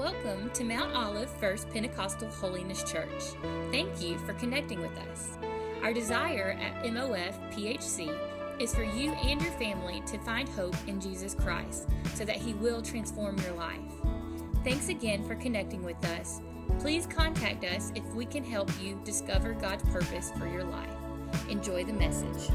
Welcome to Mount Olive First Pentecostal Holiness Church. Thank you for connecting with us. Our desire at MOF PHC is for you and your family to find hope in Jesus Christ so that He will transform your life. Thanks again for connecting with us. Please contact us if we can help you discover God's purpose for your life. Enjoy the message.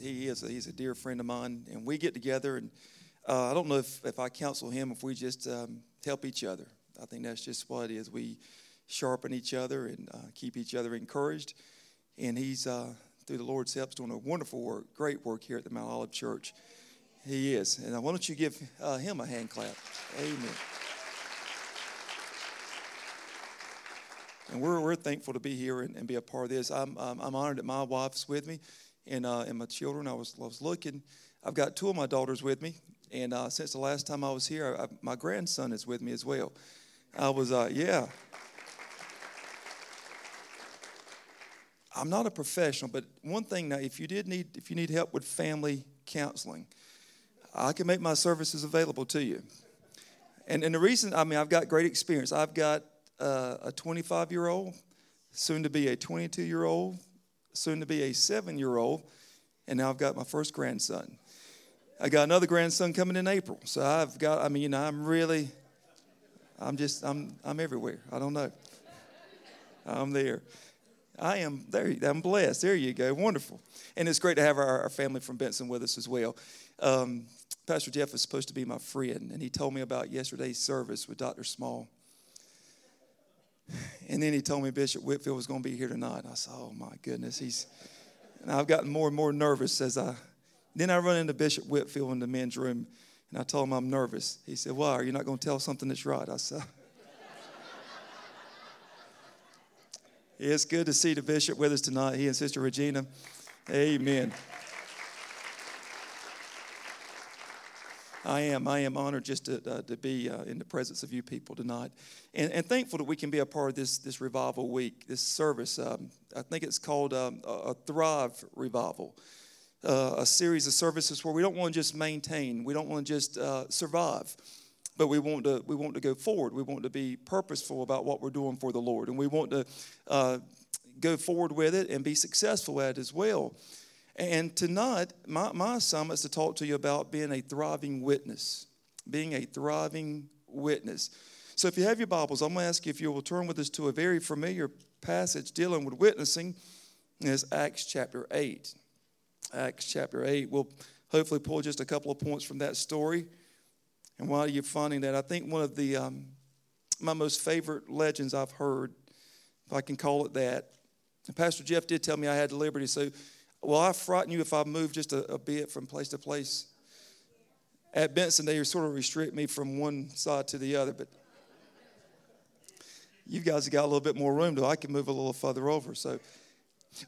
He is a, he's a dear friend of mine, and we get together. And uh, I don't know if, if I counsel him if we just um, help each other. I think that's just what it is. We sharpen each other and uh, keep each other encouraged. And he's uh, through the Lord's help doing a wonderful work, great work here at the Mount Olive Church. He is. And why don't you give uh, him a hand clap? Amen. And we're, we're thankful to be here and, and be a part of this. I'm, I'm, I'm honored that my wife's with me and, uh, and my children. I was, I was looking. I've got two of my daughters with me. And uh, since the last time I was here, I, my grandson is with me as well. I was, uh, yeah. I'm not a professional, but one thing now, if you did need, if you need help with family counseling, I can make my services available to you. And, and the reason, I mean, I've got great experience. I've got uh, a 25 year old, soon to be a 22 year old, soon to be a seven year old, and now I've got my first grandson. I got another grandson coming in April. So I've got, I mean, you know, I'm really, I'm just, I'm, I'm everywhere. I don't know. I'm there. I am there. I'm blessed. There you go. Wonderful. And it's great to have our, our family from Benson with us as well. Um, Pastor Jeff is supposed to be my friend, and he told me about yesterday's service with Dr. Small. And then he told me Bishop Whitfield was going to be here tonight. I said, "Oh my goodness, he's." And I've gotten more and more nervous as I. Then I run into Bishop Whitfield in the men's room, and I told him I'm nervous. He said, "Why? Are you not going to tell something that's right?" I said. It's good to see the bishop with us tonight. He and Sister Regina. Amen. I am. I am honored just to, uh, to be uh, in the presence of you people tonight, and, and thankful that we can be a part of this this revival week, this service. Um, I think it's called um, a Thrive Revival, uh, a series of services where we don't want to just maintain, we don't want to just uh, survive, but we want to we want to go forward. We want to be purposeful about what we're doing for the Lord, and we want to uh, go forward with it and be successful at it as well. And tonight, my, my assignment is to talk to you about being a thriving witness. Being a thriving witness. So, if you have your Bibles, I'm going to ask you if you will turn with us to a very familiar passage dealing with witnessing. Is Acts chapter 8. Acts chapter 8. We'll hopefully pull just a couple of points from that story. And while you're finding that, I think one of the um, my most favorite legends I've heard, if I can call it that, Pastor Jeff did tell me I had the liberty. So Will I frighten you if I move just a, a bit from place to place? At Benson, they sort of restrict me from one side to the other, but you guys have got a little bit more room, though. I can move a little further over. So,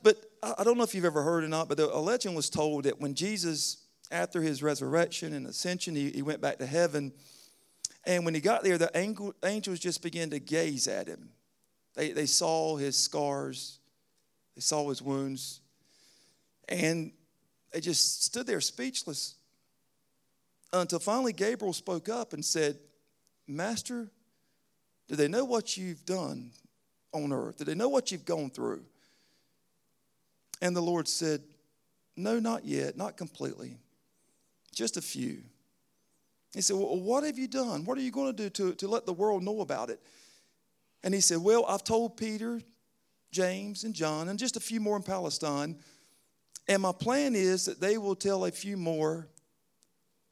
but I don't know if you've ever heard or not, but a legend was told that when Jesus, after his resurrection and ascension, he, he went back to heaven. And when he got there, the angel, angels just began to gaze at him. They, they saw his scars, they saw his wounds, and they just stood there speechless until finally Gabriel spoke up and said, Master, do they know what you've done on earth? Do they know what you've gone through? And the Lord said, No, not yet, not completely, just a few. He said, Well, what have you done? What are you going to do to, to let the world know about it? And he said, Well, I've told Peter, James, and John, and just a few more in Palestine and my plan is that they will tell a few more,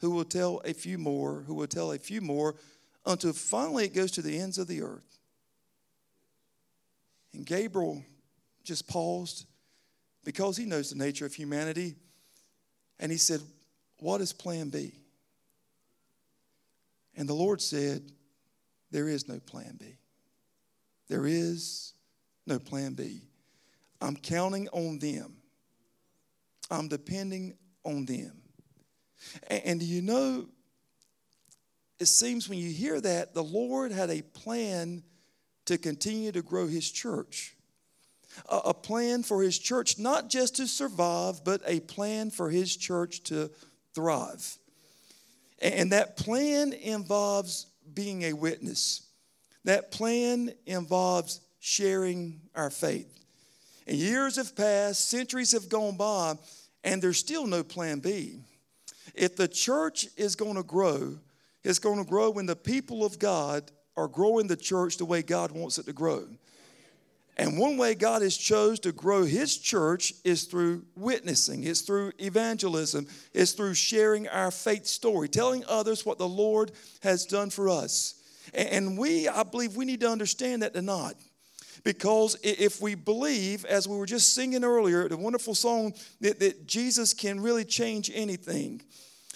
who will tell a few more, who will tell a few more, until finally it goes to the ends of the earth. And Gabriel just paused because he knows the nature of humanity. And he said, What is plan B? And the Lord said, There is no plan B. There is no plan B. I'm counting on them I'm depending on them. And, do you know, it seems when you hear that, the Lord had a plan to continue to grow his church. A, a plan for his church, not just to survive, but a plan for his church to thrive. And that plan involves being a witness. That plan involves sharing our faith. And years have passed, centuries have gone by, and there's still no plan B. If the church is going to grow, it's going to grow when the people of God are growing the church the way God wants it to grow. And one way God has chose to grow his church is through witnessing. It's through evangelism. It's through sharing our faith story, telling others what the Lord has done for us. And we, I believe we need to understand that tonight. Because if we believe, as we were just singing earlier, the wonderful song that, that Jesus can really change anything,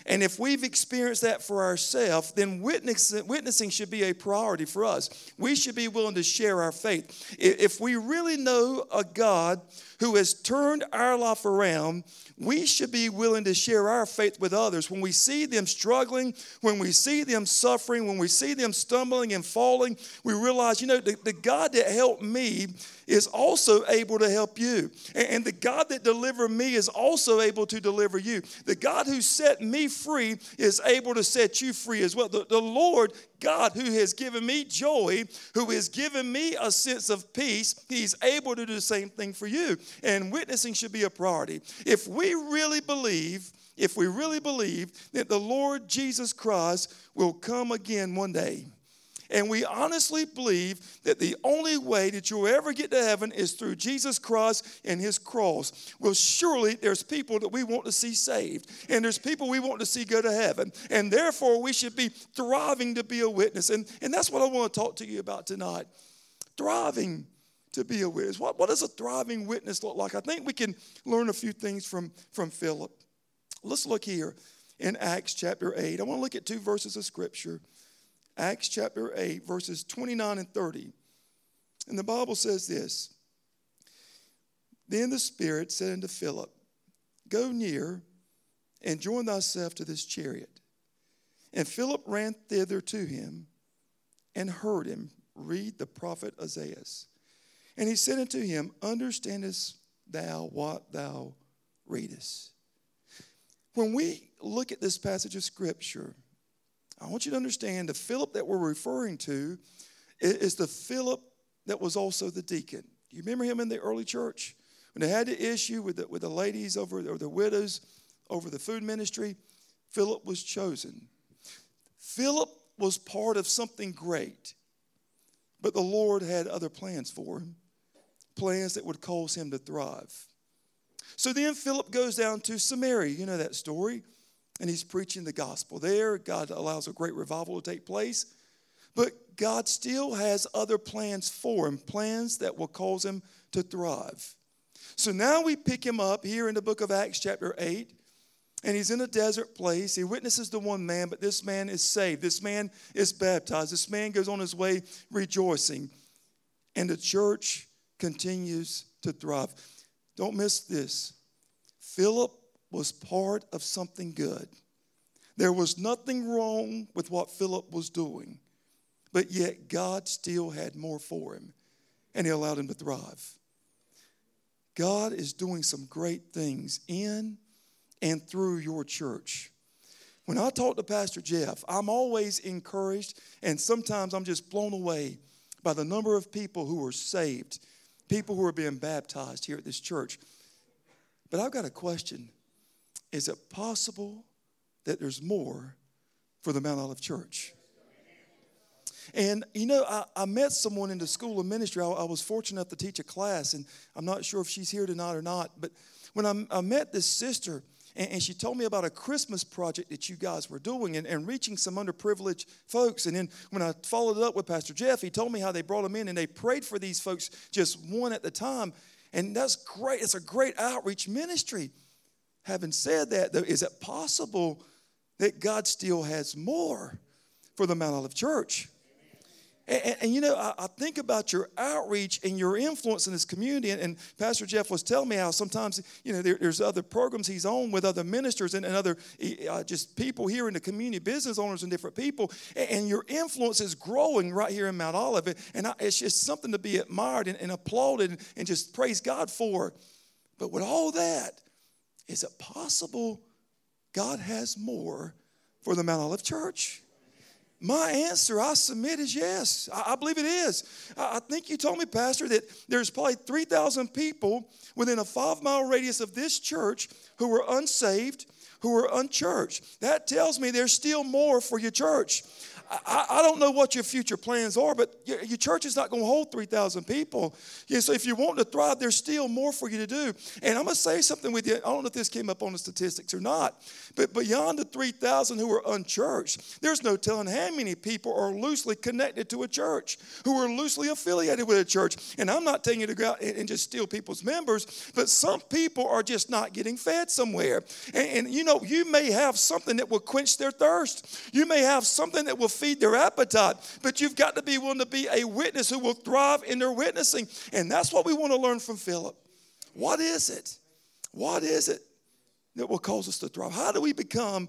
and if we've experienced that for ourselves, then witnessing, witnessing should be a priority for us. We should be willing to share our faith. If we really know a God who has turned our life around, we should be willing to share our faith with others. When we see them struggling, when we see them suffering, when we see them stumbling and falling, we realize, you know, the, the God that helped me is also able to help you. And, and the God that delivered me is also able to deliver you. The God who set me free is able to set you free as well. The, the Lord God who has given me joy, who has given me a sense of peace, He's able to do the same thing for you. And witnessing should be a priority. If we really believe, if we really believe that the Lord Jesus Christ will come again one day, and we honestly believe that the only way that you'll ever get to heaven is through Jesus Christ and his cross. Well, surely there's people that we want to see saved, and there's people we want to see go to heaven. And therefore, we should be thriving to be a witness. And, and that's what I want to talk to you about tonight. Thriving to be a witness. What, what does a thriving witness look like? I think we can learn a few things from, from Philip. Let's look here in Acts chapter 8. I want to look at two verses of scripture. Acts chapter 8, verses 29 and 30. And the Bible says this Then the Spirit said unto Philip, Go near and join thyself to this chariot. And Philip ran thither to him and heard him read the prophet Isaiah. And he said unto him, Understandest thou what thou readest? When we look at this passage of Scripture, I want you to understand the Philip that we're referring to is the Philip that was also the deacon. Do you remember him in the early church? When they had the issue with the, with the ladies over, or the widows over the food ministry, Philip was chosen. Philip was part of something great, but the Lord had other plans for him, plans that would cause him to thrive. So then Philip goes down to Samaria. You know that story and he's preaching the gospel there. God allows a great revival to take place. But God still has other plans for him, plans that will cause him to thrive. So now we pick him up here in the book of Acts, chapter 8, and he's in a desert place. He witnesses to one man, but this man is saved. This man is baptized. This man goes on his way rejoicing. And the church continues to thrive. Don't miss this. Philip was part of something good. There was nothing wrong with what Philip was doing, but yet God still had more for him, and He allowed him to thrive. God is doing some great things in and through your church. When I talk to Pastor Jeff, I'm always encouraged, and sometimes I'm just blown away by the number of people who are saved, people who are being baptized here at this church. But I've got a question is it possible that there's more for the Mount Olive Church? And you know, I, I, met someone in the school of ministry. I, I, was fortunate enough to teach a class, and I'm not sure if she's here tonight or not. But when I, I met this sister, and, and, she told me about a Christmas project that you guys were doing and, and reaching some underprivileged folks. And then when I followed it up with Pastor Jeff, he told me how they brought them in and they prayed for these folks just one at the time. And that's great. It's a great outreach ministry. Having said that, though, is it possible that God still has more for the Mount Olive Church? And, And, and you know, I, I, think about your outreach and your influence in this community. And, and Pastor Jeff was telling me how sometimes, you know, there, there's other programs he's on with other ministers and, other uh, just people here in the community, business owners and different people. And, your influence is growing right here in Mount Olive. And I, it's just something to be admired and, applauded and just praise God for. But with all that, is it possible God has more for the Mount Olive Church? My answer, I submit, is yes. I, believe it is. I, think you told me, Pastor, that there's probably 3,000 people within a five mile radius of this church who are unsaved, who are unchurched. That tells me there's still more for your church. I, I, don't know what your future plans are, but your, your church is not going to hold 3,000 people. Yeah, so if you want to thrive, there's still more for you to do. And I'm going to say something with you. I don't know if this came up on the statistics or not, but beyond the 3,000 who are unchurched, there's no telling how many people are loosely connected to a church, who are loosely affiliated with a church. And I'm not telling you to go out and, and just steal people's members, but some people are just not getting fed somewhere. And, and you know, you may have something that will quench their thirst. You may have something that will feed their appetite. But you've got to be willing to be a witness who will thrive in their witnessing. And that's what we want to learn from Philip. What is it? What is it that will cause us to thrive? How do we become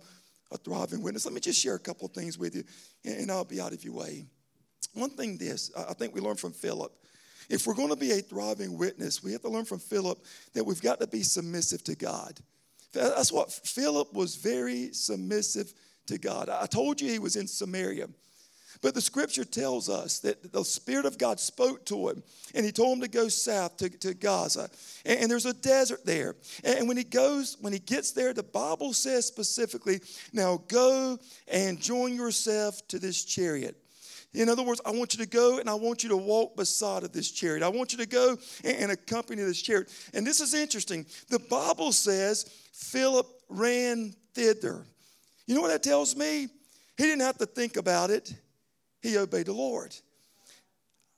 a thriving witness? Let me just share a couple of things with you, and I'll be out of your way. One thing, this, I think we learned from Philip. If we're going to be a thriving witness, we have to learn from Philip that we've got to be submissive to God. That's what Philip was very submissive to God. I told you he was in Samaria. But the scripture tells us that the Spirit of God spoke to him and he told him to go south to, to Gaza. And, and there's a desert there. And when he goes, when he gets there, the Bible says specifically, now go and join yourself to this chariot. In other words, I want you to go and I want you to walk beside of this chariot. I want you to go and, accompany this chariot. And this is interesting. The Bible says Philip ran thither. You know what that tells me? He didn't have to think about it, he obeyed the Lord.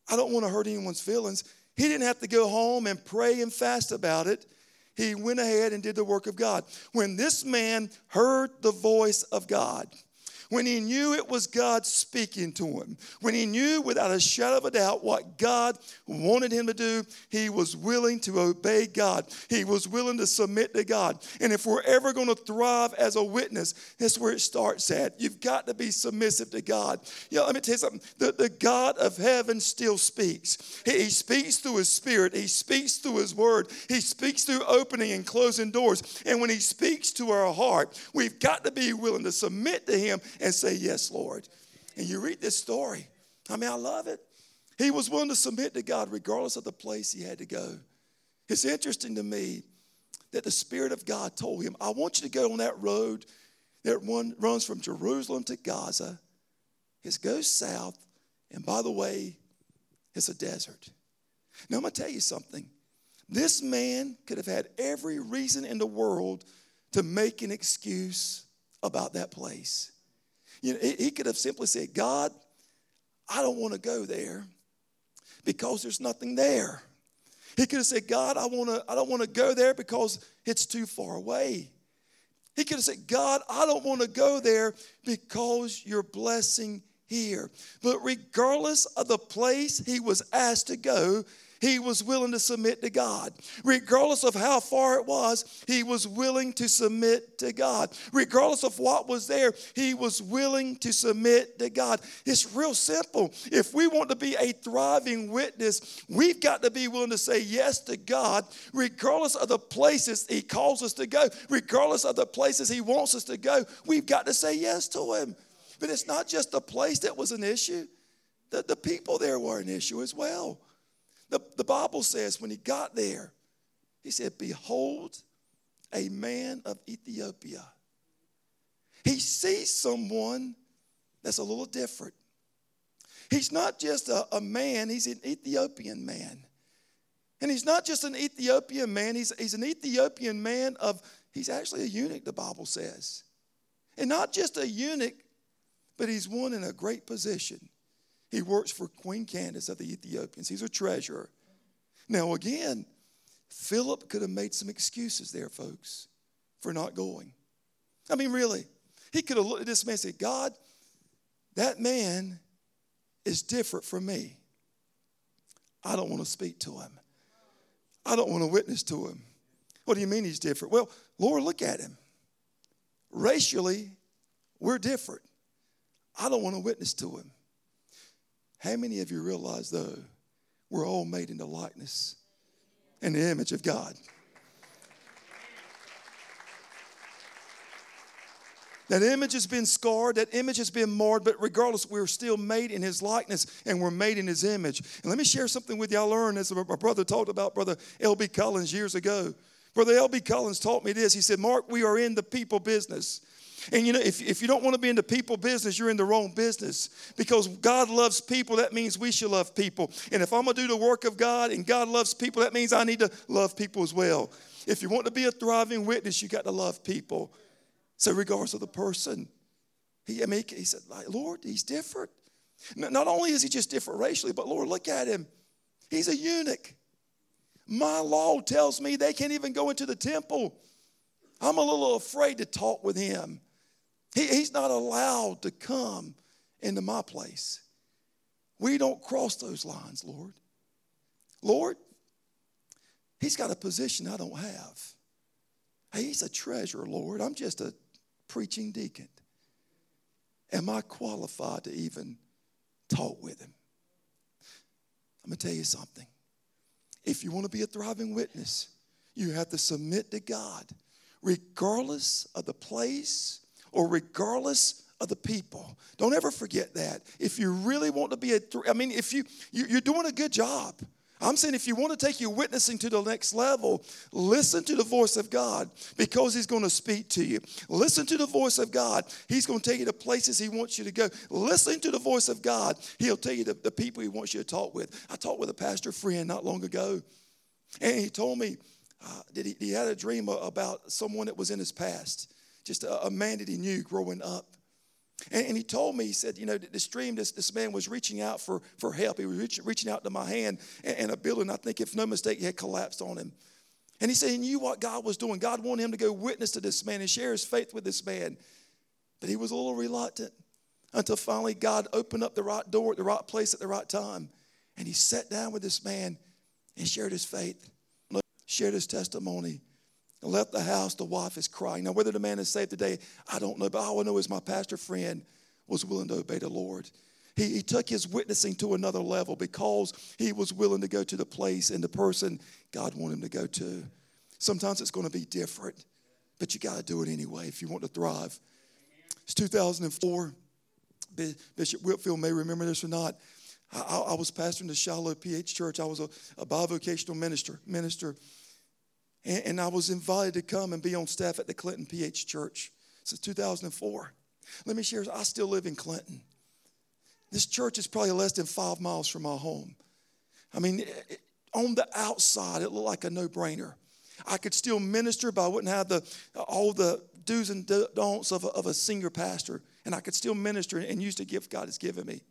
I don't want to hurt anyone's feelings. He didn't have to go home and pray and fast about it. He went ahead and did the work of God. When this man heard the voice of God, when he knew it was God speaking to him, when he knew without a shadow of a doubt what God wanted him to do, he was willing to obey God. He was willing to submit to God. And if we're ever going to thrive as a witness, that's where it starts at. You've got to be submissive to God. You know, let me tell you something. The, the God of heaven still speaks. He, he speaks through his spirit, he speaks through his word, he speaks through opening and closing doors. And when he speaks to our heart, we've got to be willing to submit to him and say, Yes, Lord. And you read this story. I mean, I love it. He was willing to submit to God regardless of the place he had to go. It's interesting to me that the Spirit of God told him, I want you to go on that road that one runs from Jerusalem to Gaza. It goes south, and by the way, it's a desert. Now, I'm going to tell you something. This man could have had every reason in the world to make an excuse about that place. You know, he could have simply said, God, I don't want to go there because there's nothing there. He could have said, God, I, wanna, I don't want to go there because it's too far away. He could have said, God, I don't want to go there because you're blessing here. But regardless of the place he was asked to go, he was willing to submit to God. Regardless of how far it was, he was willing to submit to God. Regardless of what was there, he was willing to submit to God. It's real simple. If we want to be a thriving witness, we've got to be willing to say yes to God, regardless of the places he calls us to go, regardless of the places he wants us to go. We've got to say yes to him. But it's not just the place that was an issue, the, the people there were an issue as well. The, the Bible says when he got there, he said, Behold, a man of Ethiopia. He sees someone that's a little different. He's not just a, a, man, he's an Ethiopian man. And he's not just an Ethiopian man, he's, he's an Ethiopian man of, he's actually a eunuch, the Bible says. And not just a eunuch, but he's one in a great position. He works for Queen Candace of the Ethiopians. He's a treasurer. Now, again, Philip could have made some excuses there, folks, for not going. I mean, really. He could have looked at this man and said, God, that man is different from me, I don't want to speak to him. I don't want to witness to him. What do you mean he's different? Well, Lord, look at him. Racially, we're different. I don't want to witness to him. How many of you realize, though, we're all made in the likeness and the image of God? That image has been scarred, that image has been marred, but regardless, we're still made in his likeness and we're made in his image. And let me share something with you. I learned as my brother talked about Brother L.B. Collins years ago. Brother L.B. Collins taught me this. He said, Mark, we are in the people business. And you know, if, if you don't want to be in the people business, you're in the wrong business. Because God loves people, that means we should love people. And if I'm going to do the work of God and God loves people, that means I need to love people as well. If you want to be a thriving witness, you got to love people. So, regardless of the person, he, I mean, he said, Lord, he's different. Not only is he just different racially, but Lord, look at him. He's a eunuch. My law tells me they can't even go into the temple. I'm a little afraid to talk with him. He, he's not allowed to come into my place. We don't cross those lines, Lord. Lord, he's got a position I don't have. He's a treasure, Lord. I'm just a preaching deacon. Am I qualified to even talk with him? I'm going to tell you something. If you want to be a thriving witness, you have to submit to God, regardless of the place or regardless of the people. Don't ever forget that. If you really want to be a, I mean, if you, you're doing a good job. I'm saying if you want to take your witnessing to the next level, listen to the voice of God because He's going to speak to you. Listen to the voice of God. He's going to take you to places He wants you to go. Listen to the voice of God. He'll tell you the, the people He wants you to talk with. I talked with a pastor friend not long ago, and he told me uh, that he, he, had a dream about someone that was in his past, just a, a man that he knew growing up. And, and, he told me, he said, you know, this dream, this, this man was reaching out for, for help. He was reach, reaching out to my hand, and, and, a building, I think, if no mistake, had collapsed on him. And he said he knew what God was doing. God wanted him to go witness to this man and share his faith with this man. But he was a little reluctant until finally God opened up the right door at the right place at the right time. And he sat down with this man and shared his faith, shared his testimony and left the house. The wife is crying. Now, whether the man is saved today, I don't know, but all I know is my pastor friend was willing to obey the Lord. He, he took his witnessing to another level because he was willing to go to the place and the person God wanted him to go to. Sometimes it's going to be different, but you got to do it anyway if you want to thrive. It's 2004. Bishop Whitfield may remember this or not. I, I was pastoring the Shiloh PH Church. I was a, a bivocational minister. Minister and, and I was invited to come and be on staff at the Clinton PH Church since 2004. Let me share, I still live in Clinton. This church is probably less than five miles from my home. I mean, on the outside, it looked like a no brainer. I could still minister, but I wouldn't have the, all the do's and don'ts of a, of a senior pastor. And I could still minister and use the gift God has given me.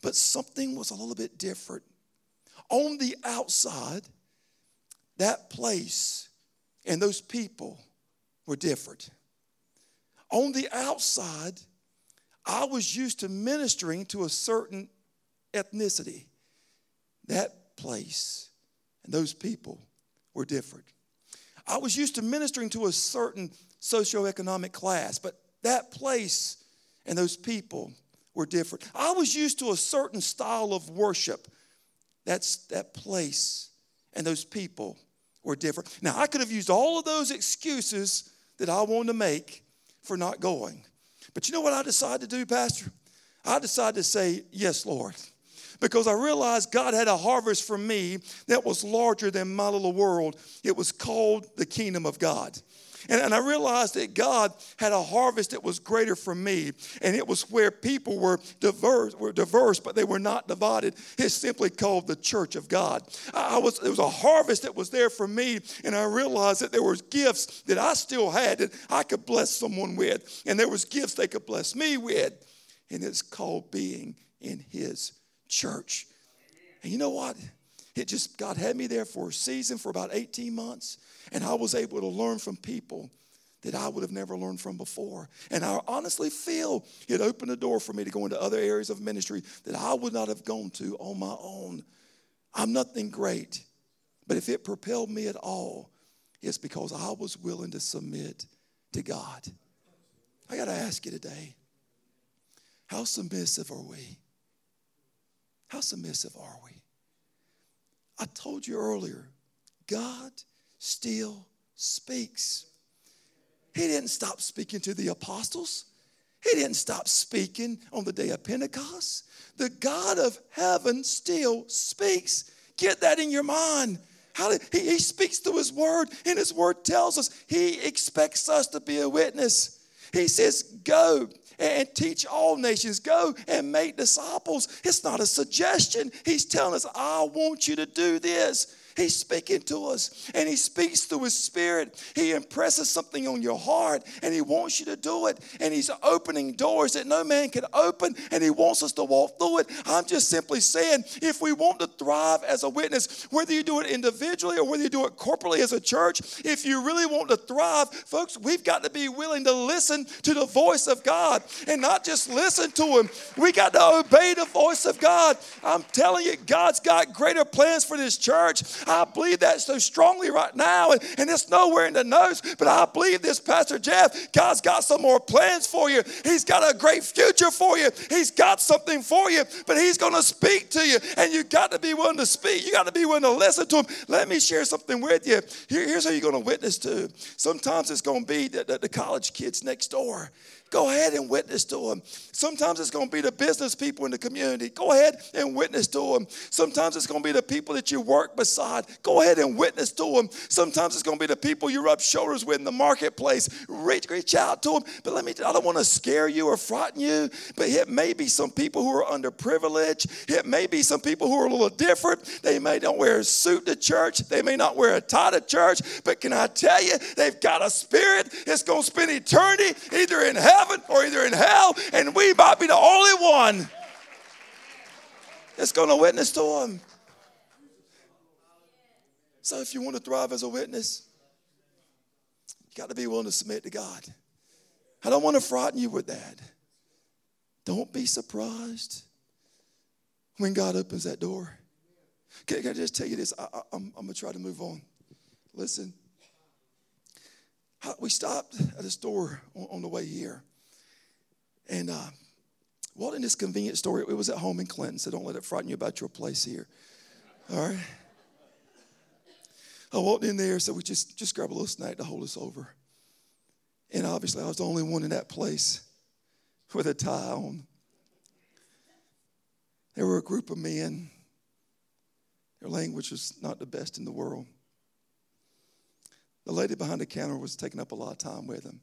But something was a little bit different. On the outside, that place and those people were different. On the outside, I was used to ministering to a certain ethnicity. That place and those people were different. I was used to ministering to a certain socioeconomic class, but that place and those people were different. I was used to a certain style of worship. That's that place and those people were different. Now, I could have used all of those excuses that I wanted to make for not going. But you know what I decided to do, Pastor? I decided to say, Yes, Lord. Because I realized God had a harvest for me that was larger than my little world. It was called the kingdom of God. And, and I realized that God had a harvest that was greater for me. And it was where people were diverse, were diverse, but they were not divided. It's simply called the church of God. I was, there was a harvest that was there for me. And I realized that there was gifts that I still had that I could bless someone with. And there was gifts they could bless me with. And it's called being in his church. And you know what? It just, God had me there for a season for about 18 months. And I was able to learn from people that I would have never learned from before. And I honestly feel it opened the door for me to go into other areas of ministry that I would not have gone to on my own. I'm nothing great, but if it propelled me at all, it's because I was willing to submit to God. I got to ask you today how submissive are we? How submissive are we? I told you earlier, God still speaks. He didn't stop speaking to the apostles. He didn't stop speaking on the day of Pentecost. The God of heaven still speaks. Get that in your mind. How he, he speaks through his word, and his word tells us he expects us to be a witness. He says, Go and teach all nations, go and make disciples. It's not a suggestion. He's telling us, I want you to do this. He's speaking to us and He speaks through His Spirit. He impresses something on your heart and He wants you to do it. And He's opening doors that no man can open and He wants us to walk through it. I'm just simply saying if we want to thrive as a witness, whether you do it individually or whether you do it corporately as a church, if you really want to thrive, folks, we've got to be willing to listen to the voice of God and not just listen to Him. We got to obey the voice of God. I'm telling you, God's got greater plans for this church. I believe that so strongly right now, and, and it's nowhere in the notes, but I believe this, Pastor Jeff. God's got some more plans for you. He's got a great future for you. He's got something for you, but He's going to speak to you, and you got to be willing to speak. You got to be willing to listen to Him. Let me share something with you. Here, here's who you're going to witness to. Sometimes it's going to be the, the, the college kids next door. Go ahead and witness to them. Sometimes it's going to be the business people in the community. Go ahead and witness to them. Sometimes it's going to be the people that you work beside. Go ahead and witness to them. Sometimes it's going to be the people you rub shoulders with in the marketplace. Reach, reach out to them. But let me, I don't want to scare you or frighten you, but it may be some people who are underprivileged. It may be some people who are a little different. They may not wear a suit to church. They may not wear a tie to church. But can I tell you, they've got a spirit. It's going to spend eternity either in heaven heaven or either in hell, and we might be the only one that's going to witness to them. So, if you want to thrive as a witness, you got to be willing to submit to God. I don't want to frighten you with that. Don't be surprised when God opens that door. Can, can I just tell you this? I, am going to try to move on. Listen, we stopped at a store on, on the way here. And uh, what in this convenient store, it was at home in Clinton, so don't let it frighten you about your place here. All right? I walked in there, so we just, just grab a little snack to hold us over. And obviously, I was the only one in that place with a tie on. There were a group of men. Their language was not the best in the world. The lady behind the counter was taking up a lot of time with them.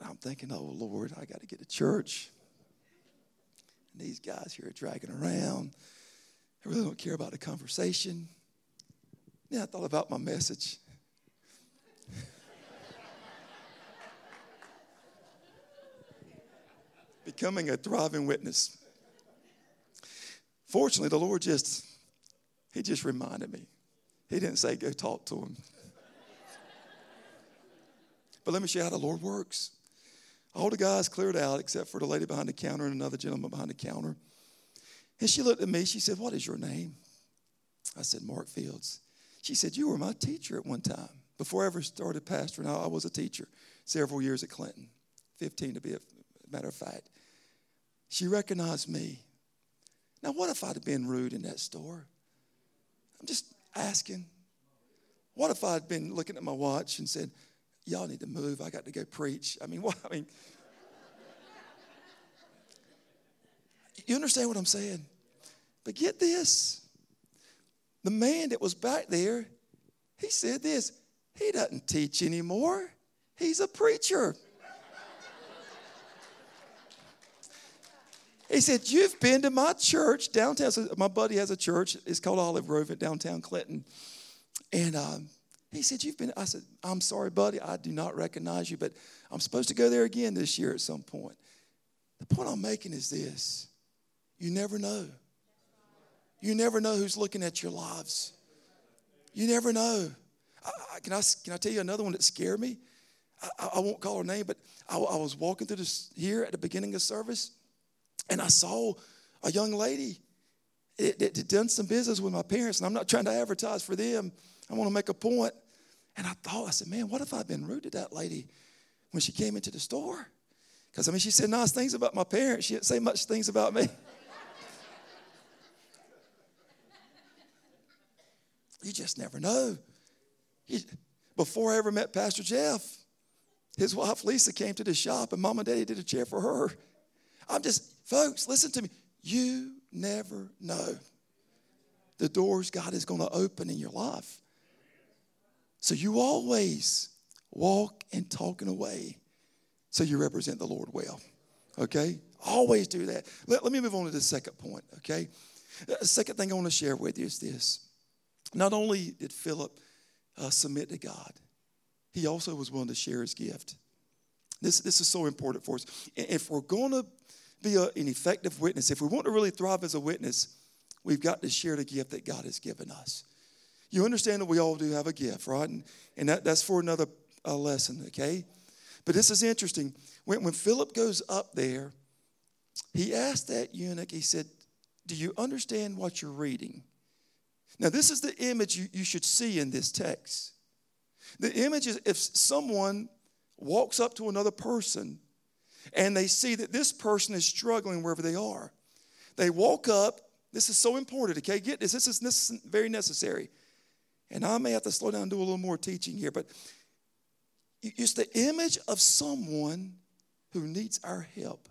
And I'm thinking, oh, Lord, I got to get to church. And these guys here are dragging around. I really don't care about the conversation. Then I thought about my message. Becoming a thriving witness. Fortunately, the Lord just, He just reminded me. He didn't say, go talk to him. but let me show you how the Lord works. All the guys cleared out except for the lady behind the counter and another gentleman behind the counter. And she looked at me. She said, What is your name? I said, Mark Fields. She said, You were my teacher at one time. Before I ever started pastoring, I was a teacher several years at Clinton, 15 to be a matter of fact. She recognized me. Now, what if I'd have been rude in that store? I'm just asking. What if I'd been looking at my watch and said, y'all need to move. I got to go preach. I mean, what? I mean, you understand what I'm saying? But get this the man that was back there, he said this he doesn't teach anymore, he's a preacher. He said, You've been to my church downtown. So my buddy has a church. It's called Olive Grove at downtown Clinton. And um, he said, You've been, I said, I'm sorry, buddy, I do not recognize you, but I'm supposed to go there again this year at some point. The point I'm making is this you never know. You never know who's looking at your lives. You never know. I, can, I, can I tell you another one that scared me? I, I won't call her name, but I, I was walking through this here at the beginning of service, and I saw a young lady that, that had done some business with my parents, and I'm not trying to advertise for them. I want to make a point. And I thought, I said, man, what if I'd been rude to that lady when she came into the store? Because, I mean, she said nice things about my parents. She didn't say much things about me. you just never know. before I ever met Pastor Jeff, his wife Lisa came to the shop and mom and daddy did a chair for her. I'm just, folks, listen to me. You never know the doors God is going to open in your life. So you always walk and talk in a way so you represent the Lord well. Okay? Always do that. Let, let me move on to the second point, okay? The second thing I want to share with you is this. Not only did Philip uh, submit to God, he also was willing to share his gift. This, this is so important for us. If we're going to be a, an effective witness, if we want to really thrive as a witness, we've got to share the gift that God has given us. You understand that we all do have a gift, right? And, and that, that's for another uh, lesson, okay? But this is interesting. When, when Philip goes up there, he asked that eunuch, he said, Do you understand what you're reading? Now, this is the image you, you should see in this text. The image is if someone walks up to another person and they see that this person is struggling wherever they are. They walk up. This is so important, okay? Get this. This is very necessary. And I may have to slow down and do a little more teaching here, but it's the image of someone who needs our help.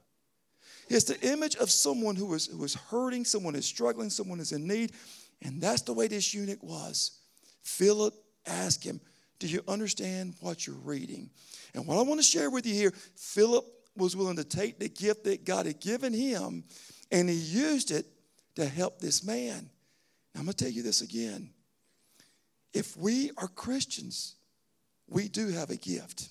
It's the image of someone who is, who is hurting, someone is struggling, someone is in need. And that's the way this eunuch was. Philip asked him, Do you understand what you're reading? And what I want to share with you here, Philip was willing to take the gift that God had given him and he used it to help this man. Now, I'm going to tell you this again. If we are Christians, we do have a gift.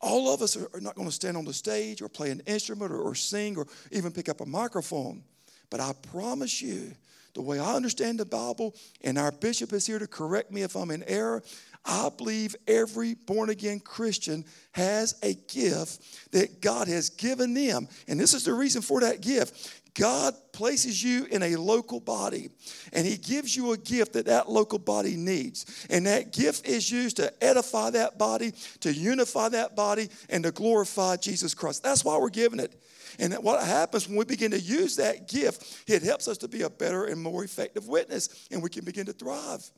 All of us are not going to stand on the stage or play an instrument or, or sing or even pick up a microphone. But I promise you, the way I understand the Bible, and our bishop is here to correct me if I'm in error, I believe every born again Christian has a gift that God has given them. And this is the reason for that gift. God places you in a local body and He gives you a gift that that local body needs. And that gift is used to edify that body, to unify that body, and to glorify Jesus Christ. That's why we're giving it. And what happens when we begin to use that gift, it helps us to be a better and more effective witness, and we can begin to thrive.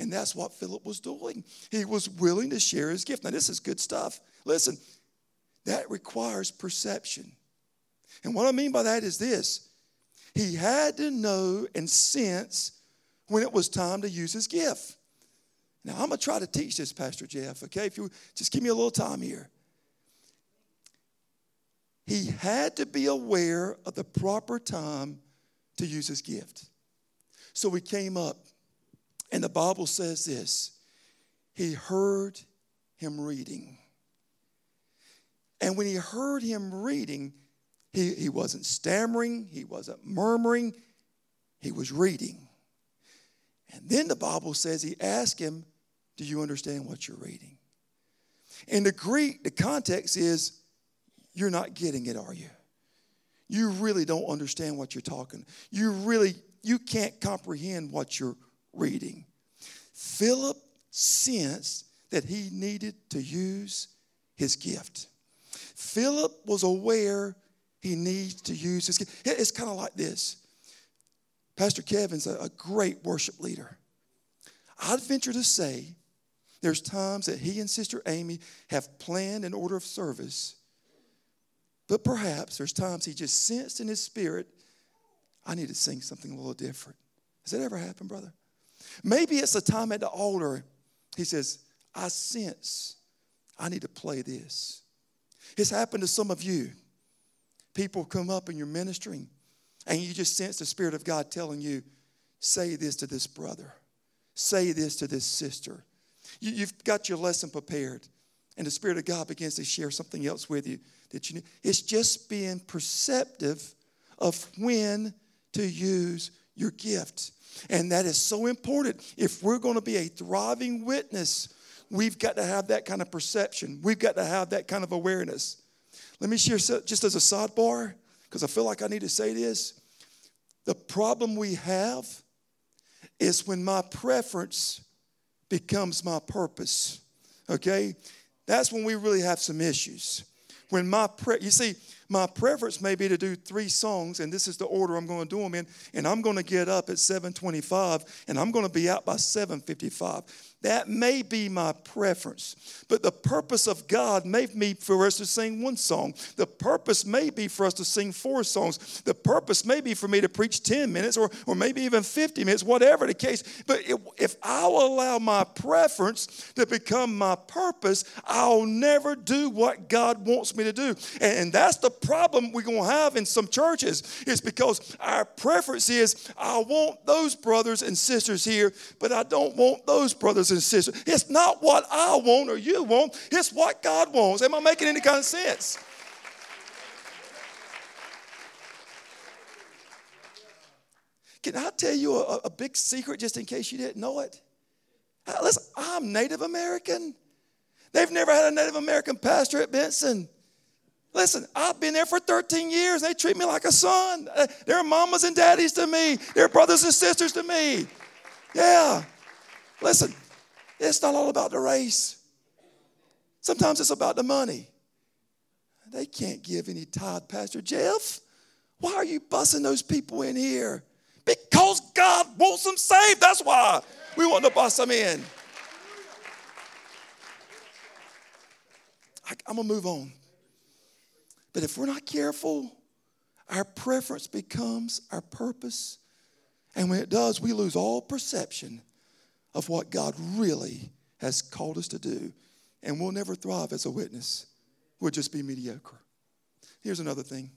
And that's what Philip was doing. He was willing to share his gift. Now, this is good stuff. Listen, that requires perception. And what I mean by that is this he had to know and sense when it was time to use his gift. Now, I'm going to try to teach this, Pastor Jeff, okay? If you just give me a little time here. He had to be aware of the proper time to use his gift. So he came up, and the Bible says this He heard him reading. And when he heard him reading, he, he wasn't stammering, he wasn't murmuring, he was reading. And then the Bible says he asked him, Do you understand what you're reading? In the Greek, the context is, You're not getting it, are you? You really don't understand what you're talking. You really, you can't comprehend what you're reading. Philip sensed that he needed to use his gift. Philip was aware he needs to use his gift. It's kind of like this. Pastor Kevin's a, great worship leader. I'd venture to say there's times that he and Sister Amy have planned an order of service, but perhaps there's times he just sensed in his spirit, I need to sing something a little different. Has that ever happened, brother? Maybe it's a time at the altar, he says, I sense I need to play this. It's happened to some of you people come up and you're ministering and you just sense the Spirit of God telling you, say this to this brother, say this to this sister. You, have got your lesson prepared, and the Spirit of God begins to share something else with you that you need. It's just being perceptive of when to use your gift. And that is so important. If we're going to be a thriving witness, we've got to have that kind of perception. We've got to have that kind of awareness. Let me share just as a sidebar, because I feel like I need to say this. The problem we have is when my preference becomes my purpose. Okay? That's when we really have some issues. When my pre- you see, my preference may be to do three songs, and this is the order I'm going to do them in, and I'm going to get up at 7:25, and I'm going to be out by 7:55. That may be my preference. But the purpose of God may be for us to sing one song. The purpose may be for us to sing four songs. The purpose may be for me to preach 10 minutes or, or maybe even 50 minutes, whatever the case. But if I'll allow my preference to become my purpose, I'll never do what God wants me to do. And that's the problem we're going to have in some churches is because our preference is I want those brothers and sisters here, but I don't want those brothers and sisters. It's not what I want or you want, it's what God wants. Am I making any kind of sense? Can I tell you a, a, big secret just in case you didn't know it? Uh, listen, I'm Native American. They've never had a Native American pastor at Benson. Listen, I've been there for 13 years. They treat me like a son. Uh, they're mamas and daddies to me, they're brothers and sisters to me. Yeah. Listen, it's not all about the race. Sometimes it's about the money. They can't give any tithe, Pastor Jeff. Why are you busing those people in here? Because God wants them saved. That's why we want to bust them in. I, I'm going to move on. But if we're not careful, our preference becomes our purpose. And when it does, we lose all perception of what God really has called us to do. And we'll never thrive as a witness, we'll just be mediocre. Here's another thing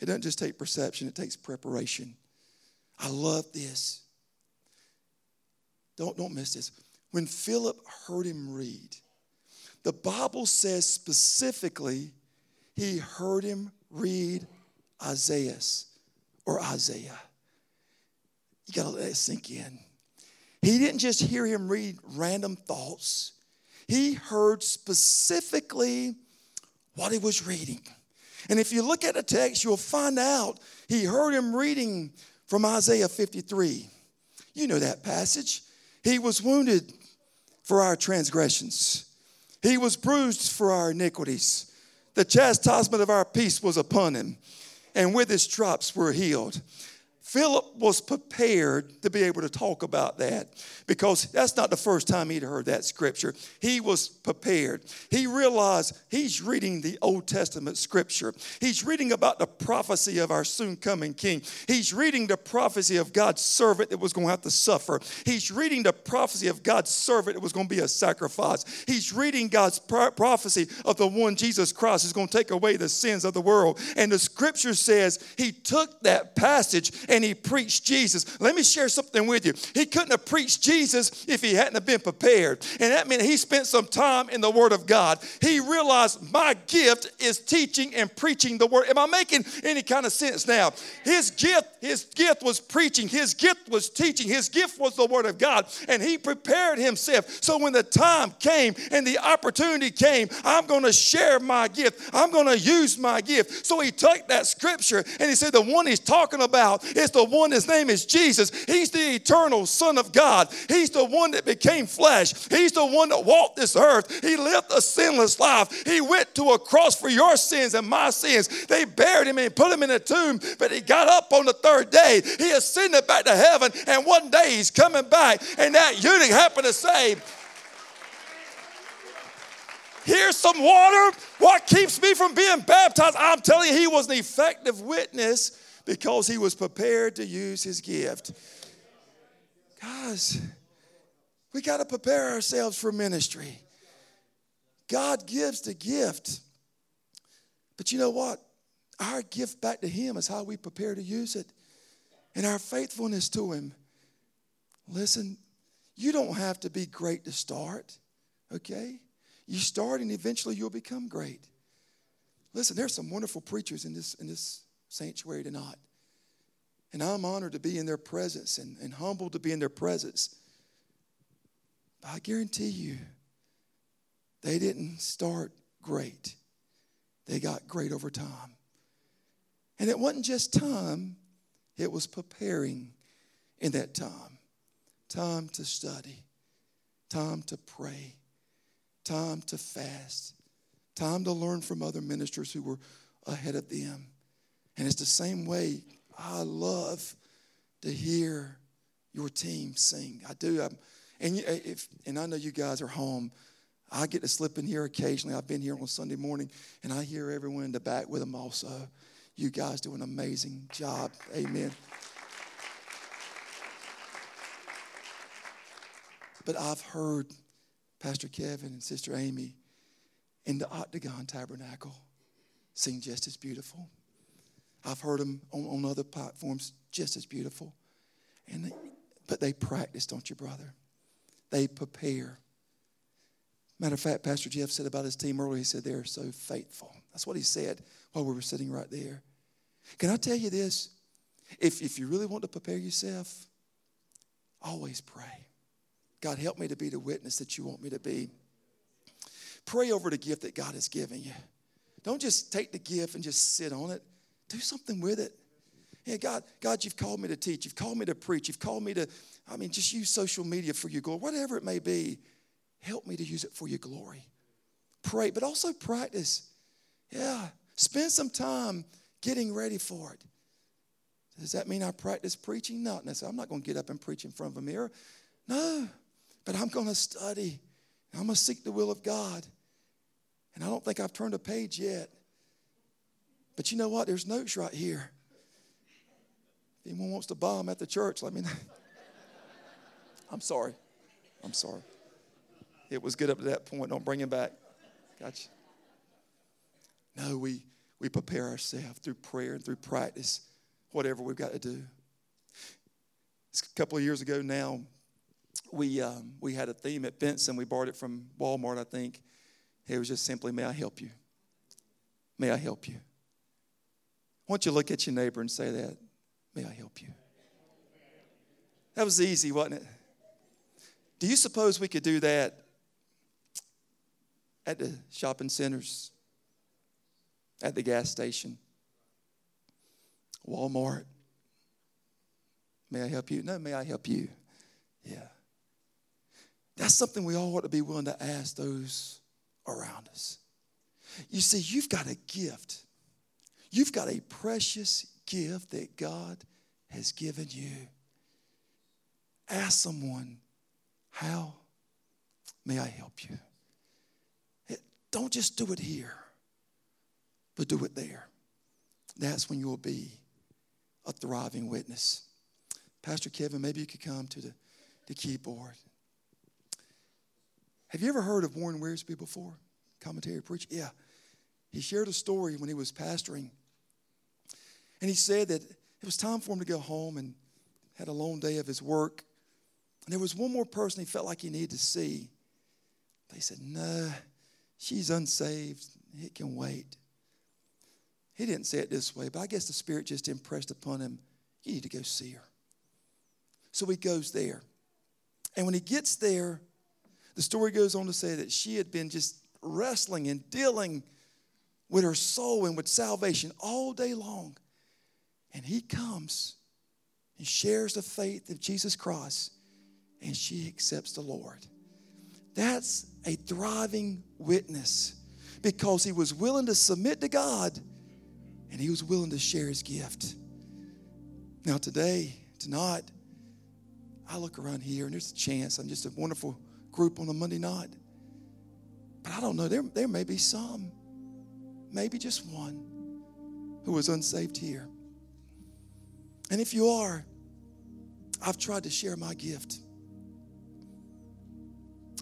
it doesn't just take perception, it takes preparation. I love this. Don't, don't miss this. When Philip heard him read, the Bible says specifically he heard him read Isaiah or Isaiah. You got to let it sink in. He didn't just hear him read random thoughts, he heard specifically what he was reading. And if you look at the text, you'll find out he heard him reading from Isaiah 53. You know that passage. He was wounded for our transgressions, he was bruised for our iniquities. The chastisement of our peace was upon him, and with his stripes we're healed. Philip was prepared to be able to talk about that because that's not the first time he'd heard that scripture. He was prepared. He realized he's reading the Old Testament scripture. He's reading about the prophecy of our soon coming king. He's reading the prophecy of God's servant that was going to have to suffer. He's reading the prophecy of God's servant that was going to be a sacrifice. He's reading God's prophecy of the one Jesus Christ is going to take away the sins of the world. And the scripture says he took that passage and he preached Jesus. Let me share something with you. He couldn't have preached Jesus if he hadn't been prepared. And that meant he spent some time in the Word of God. He realized my gift is teaching and preaching the Word. Am I making any kind of sense now? His gift, his gift was preaching, his gift was teaching, his gift was the Word of God. And he prepared himself. So when the time came and the opportunity came, I'm going to share my gift. I'm going to use my gift. So he took that scripture and he said, The one he's talking about is the one, his name is Jesus. He's the eternal Son of God. He's the one that became flesh. He's the one that walked this earth. He lived a sinless life. He went to a cross for your sins and my sins. They buried him and put him in a tomb, but he got up on the third day. He ascended back to heaven, and one day he's coming back. And that eunuch happened to say, Here's some water. What keeps me from being baptized? I'm telling you, he was an effective witness because he was prepared to use his gift. Guys, we got to prepare ourselves for ministry. God gives the gift. But you know what? Our gift back to Him is how we prepare to use it and our faithfulness to Him. Listen, you don't have to be great to start, okay? You start and eventually you'll become great. Listen, there's some wonderful preachers in this, in this sanctuary tonight. And I'm honored to be in their presence and, and humbled to be in their presence. But I guarantee you, They didn't start great, they got great over time. And it wasn't just time, it was preparing in that time. Time to study, time to pray, time to fast, time to learn from other ministers who were ahead of them. And it's the same way I love to hear your team sing. I do. I'm, and, if, and I know you guys are home. I get to slip in here occasionally. I've been here on Sunday morning, and I hear everyone in the back with them also. You guys do an amazing job. Amen. But I've heard Pastor Kevin and Sister Amy in the Octagon Tabernacle sing just as beautiful. I've heard them on, on other platforms just as beautiful. And they, but they practice, don't you, brother? They prepare. Matter of fact, Pastor Jeff said about his team earlier, he said they're so faithful. That's what he said while we were sitting right there. Can I tell you this? If, if you really want to prepare yourself, always pray. God, help me to be the witness that you want me to be. Pray over the gift that God has given you. Don't just take the gift and just sit on it. Do something with it. Yeah, God, God, you've called me to teach. You've called me to preach. You've called me to, I mean, just use social media for your glory. Whatever it may be, help me to use it for your glory. Pray, but also practice. Yeah, spend some time getting ready for it. Does that mean I practice preaching? Not necessarily. I'm not going to get up and preach in front of a mirror. No, but I'm going to study. I'm going to seek the will of God. And I don't think I've turned a page yet. But you know what? There's notes right here. If anyone wants to bomb at the church, let me know. I'm sorry. I'm sorry. It was good up to that point. Don't bring him back. Gotcha. No, we, we prepare ourselves through prayer and through practice, whatever we've got to do. A couple of years ago now, we, um, we had a theme at Benson. We borrowed it from Walmart, I think. It was just simply, May I help you? May I help you? Why don't you look at your neighbor and say that? May I help you? That was easy, wasn't it? Do you suppose we could do that at the shopping centers, at the gas station, Walmart? May I help you? No, may I help you? Yeah. That's something we all ought to be willing to ask those around us. You see, you've got a gift. You've got a precious gift that God has given you. Ask someone, How may I help you? Don't just do it here, but do it there. That's when you'll be a thriving witness. Pastor Kevin, maybe you could come to the, the keyboard. Have you ever heard of Warren Wiersbe before? Commentary preacher? Yeah. He shared a story when he was pastoring. And he said that it was time for him to go home and had a long day of his work. And there was one more person he felt like he needed to see. They said, No, she's unsaved. It can wait. He didn't say it this way, but I guess the Spirit just impressed upon him, You need to go see her. So he goes there. And when he gets there, the story goes on to say that she had been just wrestling and dealing with her soul and with salvation all day long. And he comes and shares the faith of Jesus Christ, and she accepts the Lord. That's a thriving witness because he was willing to submit to God and he was willing to share his gift. Now, today, tonight, I look around here and there's a chance. I'm just a wonderful group on a Monday night. But I don't know, there, there may be some, maybe just one, who is unsaved here. And if you are, I've tried to share my gift.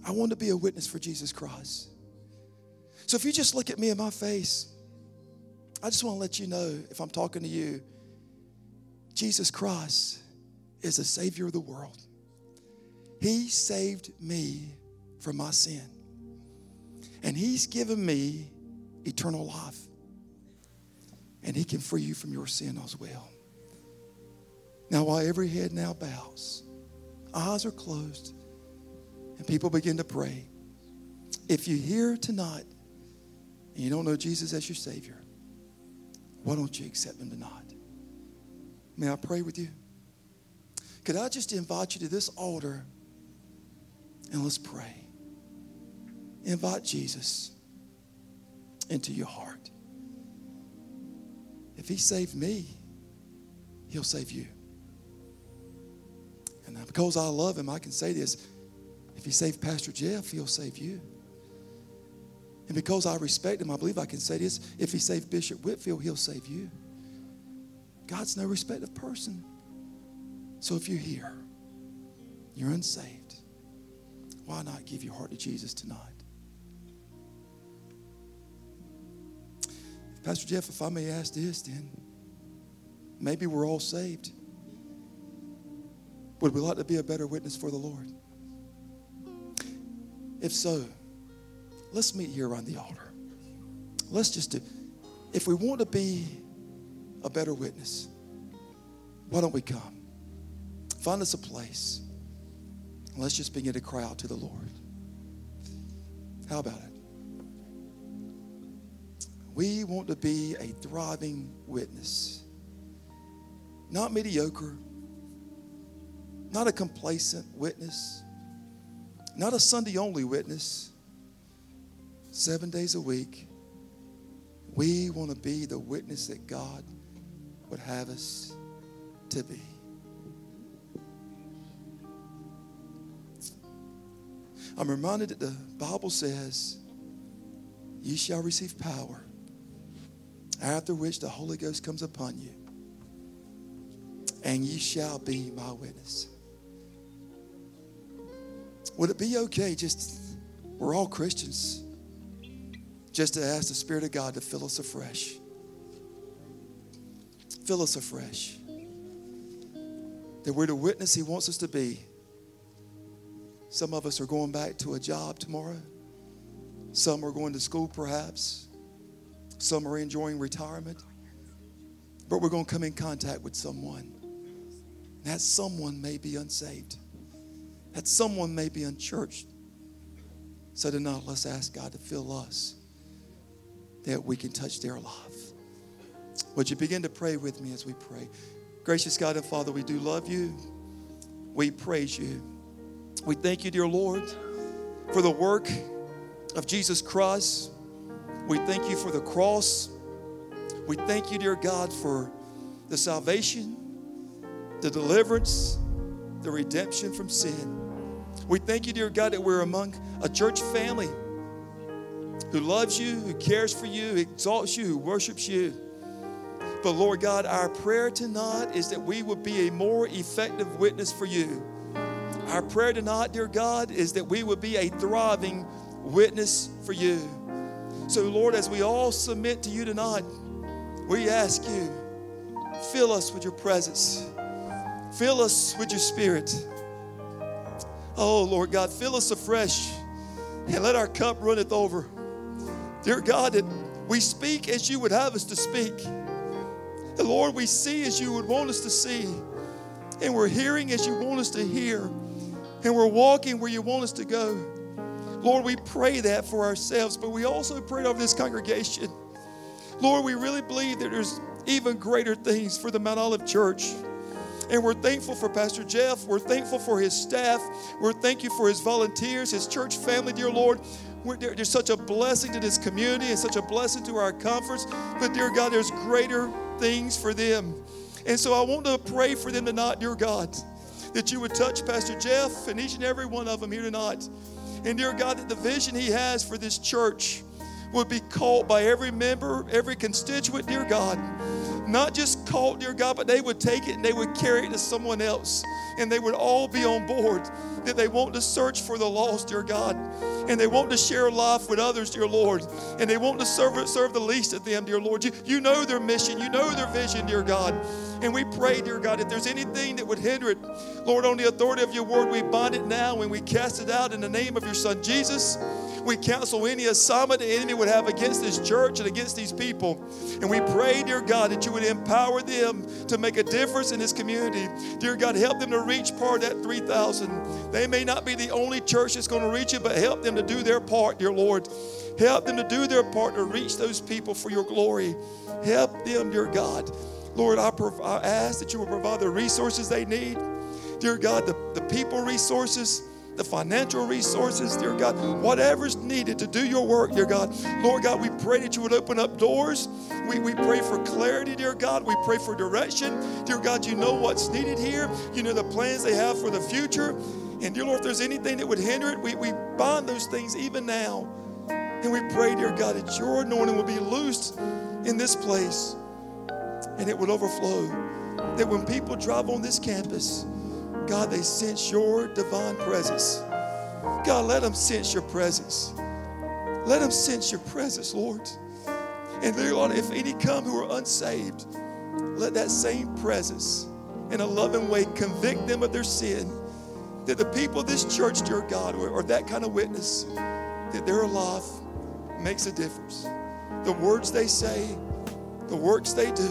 I want to be a witness for Jesus Christ. So if you just look at me in my face, I just want to let you know if I'm talking to you, Jesus Christ is the Savior of the world. He saved me from my sin. And He's given me eternal life. And He can free you from your sin as well. Now, while every head now bows, eyes are closed, and people begin to pray, If you're here tonight and you don't know Jesus as your Savior, why don't you accept Him tonight? May I pray with you? Could I just invite you to this altar and let's pray? Invite Jesus into your heart. If He saved me, He'll save you. And because I love Him, I can say this if He saved Pastor Jeff, He'll save you. And because I respect Him, I believe I can say this if He saved Bishop Whitfield, He'll save you. God's no respect of person. So if you're here, you're unsaved, why not give your heart to Jesus tonight? Pastor Jeff, if I may ask this, then maybe we're all saved. Would we like to be a better witness for the Lord? If so, let's meet here around the altar. Let's just do, if we want to be a better witness, why don't we come? Find us a place. Let's just begin to cry out to the Lord. How about it? We want to be a thriving witness, not mediocre, not a complacent witness, not a Sunday only witness, seven days a week. We want to be the witness that God would have us to be. I'm reminded that the Bible says, Ye shall receive power after which the Holy Ghost comes upon you, and ye shall be my witness. Would it be okay just, we're all Christians, just to ask the Spirit of God to fill us afresh? Fill us afresh. That we're the witness He wants us to be. Some of us are going back to a job tomorrow. Some are going to school, perhaps. Some are enjoying retirement. But we're going to come in contact with someone. That someone may be unsaved. That someone may be unchurched. So tonight, let's ask God to fill us that we can touch their life. Would you begin to pray with me as we pray? Gracious God and Father, we do love you. We praise you. We thank you, dear Lord, for the work of Jesus Christ we thank you for the cross. We thank you, dear God, for the salvation, the deliverance, the redemption from sin. We thank you, dear God, that we're among a church family who loves you, who cares for you, who exalts you, who worships you. But Lord God, our prayer tonight is that we would be a more effective witness for you. Our prayer tonight, dear God, is that we would be a thriving witness for you. So, Lord, as we all submit to you tonight, we ask you, fill us with your presence, fill us with your spirit. Oh, Lord God, fill us afresh and let our cup runneth over. Dear God, that we speak as you would have us to speak. And Lord, we see as you would want us to see. And we're hearing as you want us to hear. And we're walking where you want us to go. Lord, we pray that for ourselves, but we also pray over this congregation. Lord, we really believe that there's even greater things for the Mount Olive Church. And we're thankful for Pastor Jeff. We're thankful for his staff. We're thankful for his volunteers, his church family, dear Lord. We're, there's such a blessing to this community and such a blessing to our conference. But, dear God, there's greater things for them. And so I want to pray for them tonight, dear God, that you would touch Pastor Jeff and each and every one of them here tonight. And dear God, that the vision He has for this church would be caught by every member, every constituent, dear God. Not just caught, dear God, but they would take it and they would carry it to someone else. And they would all be on board that they want to search for the lost, dear God. And they want to share life with others, dear Lord. And they want to serve, serve the least of them, dear Lord. You, you know their mission, you know their vision, dear God. And we pray, dear God, if there's anything that would hinder it, Lord, on the authority of your word, we bind it now and we cast it out in the name of your Son, Jesus. We cancel any assignment the enemy would have against this church and against these people. And we pray, dear God, that you would empower them to make a difference in this community. Dear God, help them to reach part of that 3,000. They may not be the only church that's going to reach it, but help them to do their part, dear Lord. Help them to do their part to reach those people for your glory. Help them, dear God. Lord, I, prov- I ask that you will provide the resources they need. Dear God, the, the people resources, the financial resources, dear God, whatever's needed to do your work, dear God. Lord God, we pray that you would open up doors. We, we pray for clarity, dear God. We pray for direction. Dear God, you know what's needed here. You know the plans they have for the future. And dear Lord, if there's anything that would hinder it, we, we bind those things even now. And we pray, dear God, that your anointing will be loosed in this place and it would overflow. That when people drive on this campus, God, they sense your divine presence. God, let them sense your presence. Let them sense your presence, Lord. And Lord, if any come who are unsaved, let that same presence in a loving way convict them of their sin. That the people of this church, dear God, are that kind of witness, that their life makes a difference. The words they say, the works they do,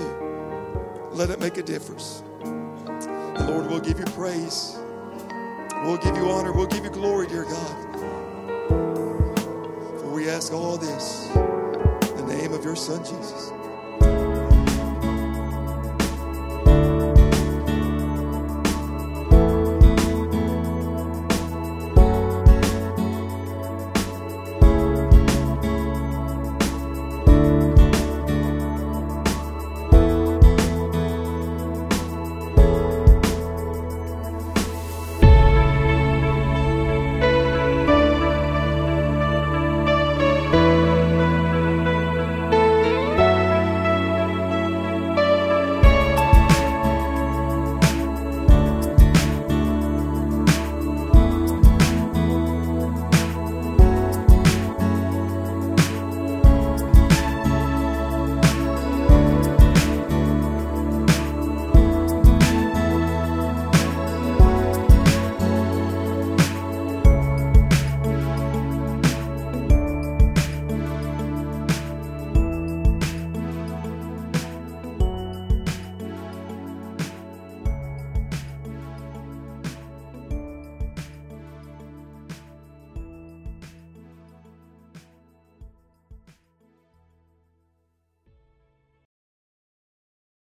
let it make a difference. Lord, we'll give you praise. We'll give you honor. We'll give you glory, dear God. For we ask all this in the name of your Son, Jesus.